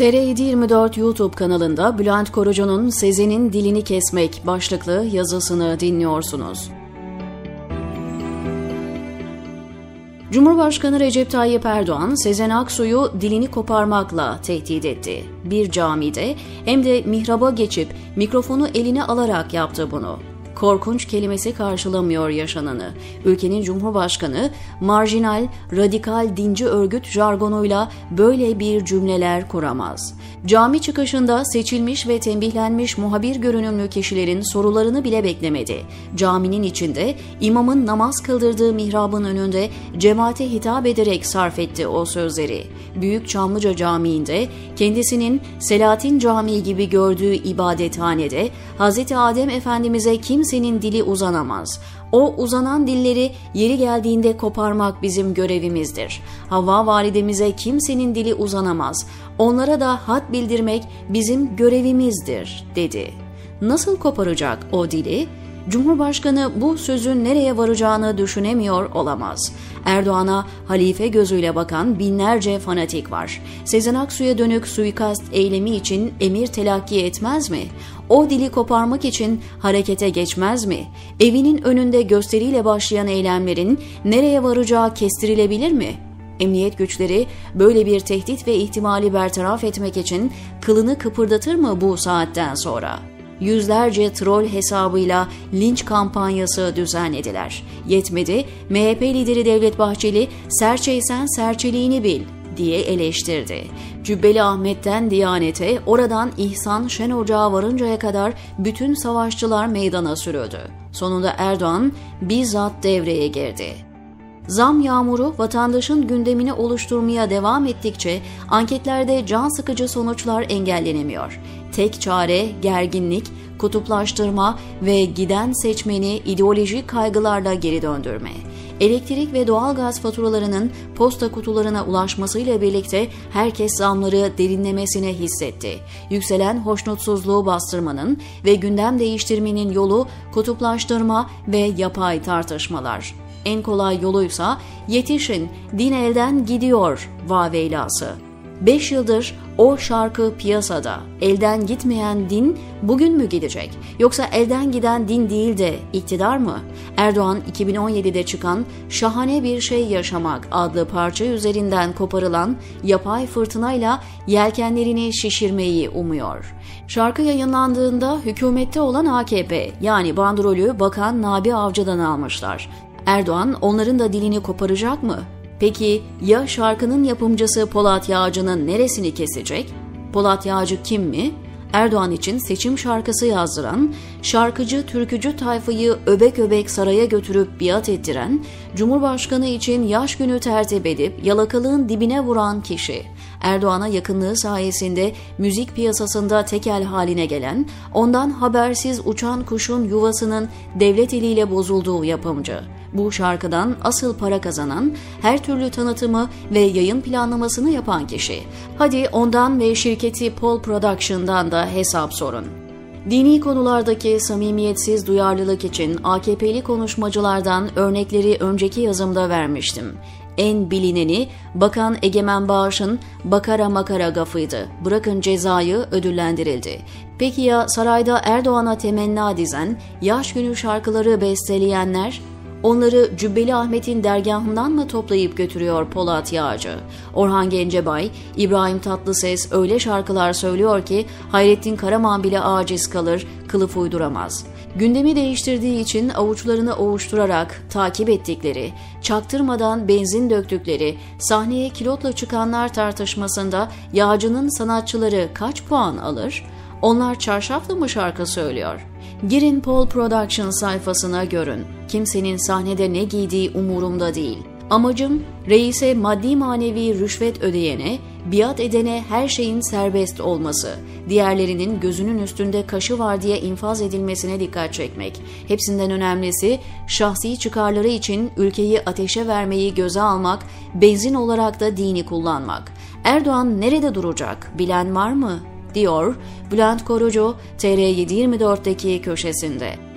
TR724 YouTube kanalında Bülent Korucu'nun Sezen'in Dilini Kesmek başlıklı yazısını dinliyorsunuz. Cumhurbaşkanı Recep Tayyip Erdoğan, Sezen Aksu'yu dilini koparmakla tehdit etti. Bir camide hem de mihraba geçip mikrofonu eline alarak yaptı bunu korkunç kelimesi karşılamıyor yaşananı. Ülkenin Cumhurbaşkanı marjinal, radikal dinci örgüt jargonuyla böyle bir cümleler kuramaz. Cami çıkışında seçilmiş ve tembihlenmiş muhabir görünümlü kişilerin sorularını bile beklemedi. Caminin içinde imamın namaz kıldırdığı mihrabın önünde cemaate hitap ederek sarf etti o sözleri. Büyük Çamlıca Camii'nde kendisinin Selahattin Camii gibi gördüğü ibadethanede Hz. Adem Efendimiz'e kimsenin dili uzanamaz. O uzanan dilleri yeri geldiğinde koparmak bizim görevimizdir. Havva validemize kimsenin dili uzanamaz. Onlara da hat bildirmek bizim görevimizdir, dedi. Nasıl koparacak o dili? Cumhurbaşkanı bu sözün nereye varacağını düşünemiyor olamaz. Erdoğan'a halife gözüyle bakan binlerce fanatik var. Sezen Aksu'ya dönük suikast eylemi için emir telakki etmez mi? O dili koparmak için harekete geçmez mi? Evinin önünde gösteriyle başlayan eylemlerin nereye varacağı kestirilebilir mi? Emniyet güçleri böyle bir tehdit ve ihtimali bertaraf etmek için kılını kıpırdatır mı bu saatten sonra?'' Yüzlerce troll hesabıyla linç kampanyası düzenlediler. Yetmedi, MHP lideri Devlet Bahçeli serçeysen serçeliğini bil diye eleştirdi. Cübbeli Ahmet'ten Diyanet'e, oradan İhsan Şen Ocağı varıncaya kadar bütün savaşçılar meydana sürüldü. Sonunda Erdoğan bizzat devreye girdi. Zam yağmuru vatandaşın gündemini oluşturmaya devam ettikçe anketlerde can sıkıcı sonuçlar engellenemiyor. Tek çare gerginlik, kutuplaştırma ve giden seçmeni ideolojik kaygılarla geri döndürme. Elektrik ve doğalgaz faturalarının posta kutularına ulaşmasıyla birlikte herkes zamları derinlemesine hissetti. Yükselen hoşnutsuzluğu bastırmanın ve gündem değiştirmenin yolu kutuplaştırma ve yapay tartışmalar. En kolay yoluysa yetişin din elden gidiyor vaveylası. 5 yıldır o şarkı piyasada. Elden gitmeyen din bugün mü gidecek? Yoksa elden giden din değil de iktidar mı? Erdoğan 2017'de çıkan Şahane Bir Şey Yaşamak adlı parça üzerinden koparılan yapay fırtınayla yelkenlerini şişirmeyi umuyor. Şarkı yayınlandığında hükümette olan AKP yani bandrolü Bakan Nabi Avcı'dan almışlar. Erdoğan onların da dilini koparacak mı? Peki ya şarkının yapımcısı Polat Yağcı'nın neresini kesecek? Polat Yağcı kim mi? Erdoğan için seçim şarkısı yazdıran, şarkıcı türkücü tayfayı öbek öbek saraya götürüp biat ettiren, Cumhurbaşkanı için yaş günü tertip edip yalakalığın dibine vuran kişi. Erdoğan'a yakınlığı sayesinde müzik piyasasında tekel haline gelen, ondan habersiz uçan kuşun yuvasının devlet eliyle bozulduğu yapımcı bu şarkıdan asıl para kazanan, her türlü tanıtımı ve yayın planlamasını yapan kişi. Hadi ondan ve şirketi Pol Production'dan da hesap sorun. Dini konulardaki samimiyetsiz duyarlılık için AKP'li konuşmacılardan örnekleri önceki yazımda vermiştim. En bilineni Bakan Egemen Bağış'ın Bakara Makara gafıydı. Bırakın cezayı ödüllendirildi. Peki ya sarayda Erdoğan'a temenna dizen, yaş günü şarkıları besteleyenler? Onları Cübbeli Ahmet'in dergahından mı toplayıp götürüyor Polat Yağcı? Orhan Gencebay, İbrahim Tatlıses öyle şarkılar söylüyor ki Hayrettin Karaman bile aciz kalır, kılıf uyduramaz. Gündemi değiştirdiği için avuçlarını ovuşturarak takip ettikleri, çaktırmadan benzin döktükleri, sahneye kilotla çıkanlar tartışmasında Yağcı'nın sanatçıları kaç puan alır? Onlar çarşafla mı şarkı söylüyor? Girin Paul Production sayfasına görün. Kimsenin sahnede ne giydiği umurumda değil. Amacım reise maddi manevi rüşvet ödeyene, biat edene her şeyin serbest olması, diğerlerinin gözünün üstünde kaşı var diye infaz edilmesine dikkat çekmek. Hepsinden önemlisi şahsi çıkarları için ülkeyi ateşe vermeyi göze almak, benzin olarak da dini kullanmak. Erdoğan nerede duracak bilen var mı? Diyor Bülent Korucu TR724'deki köşesinde.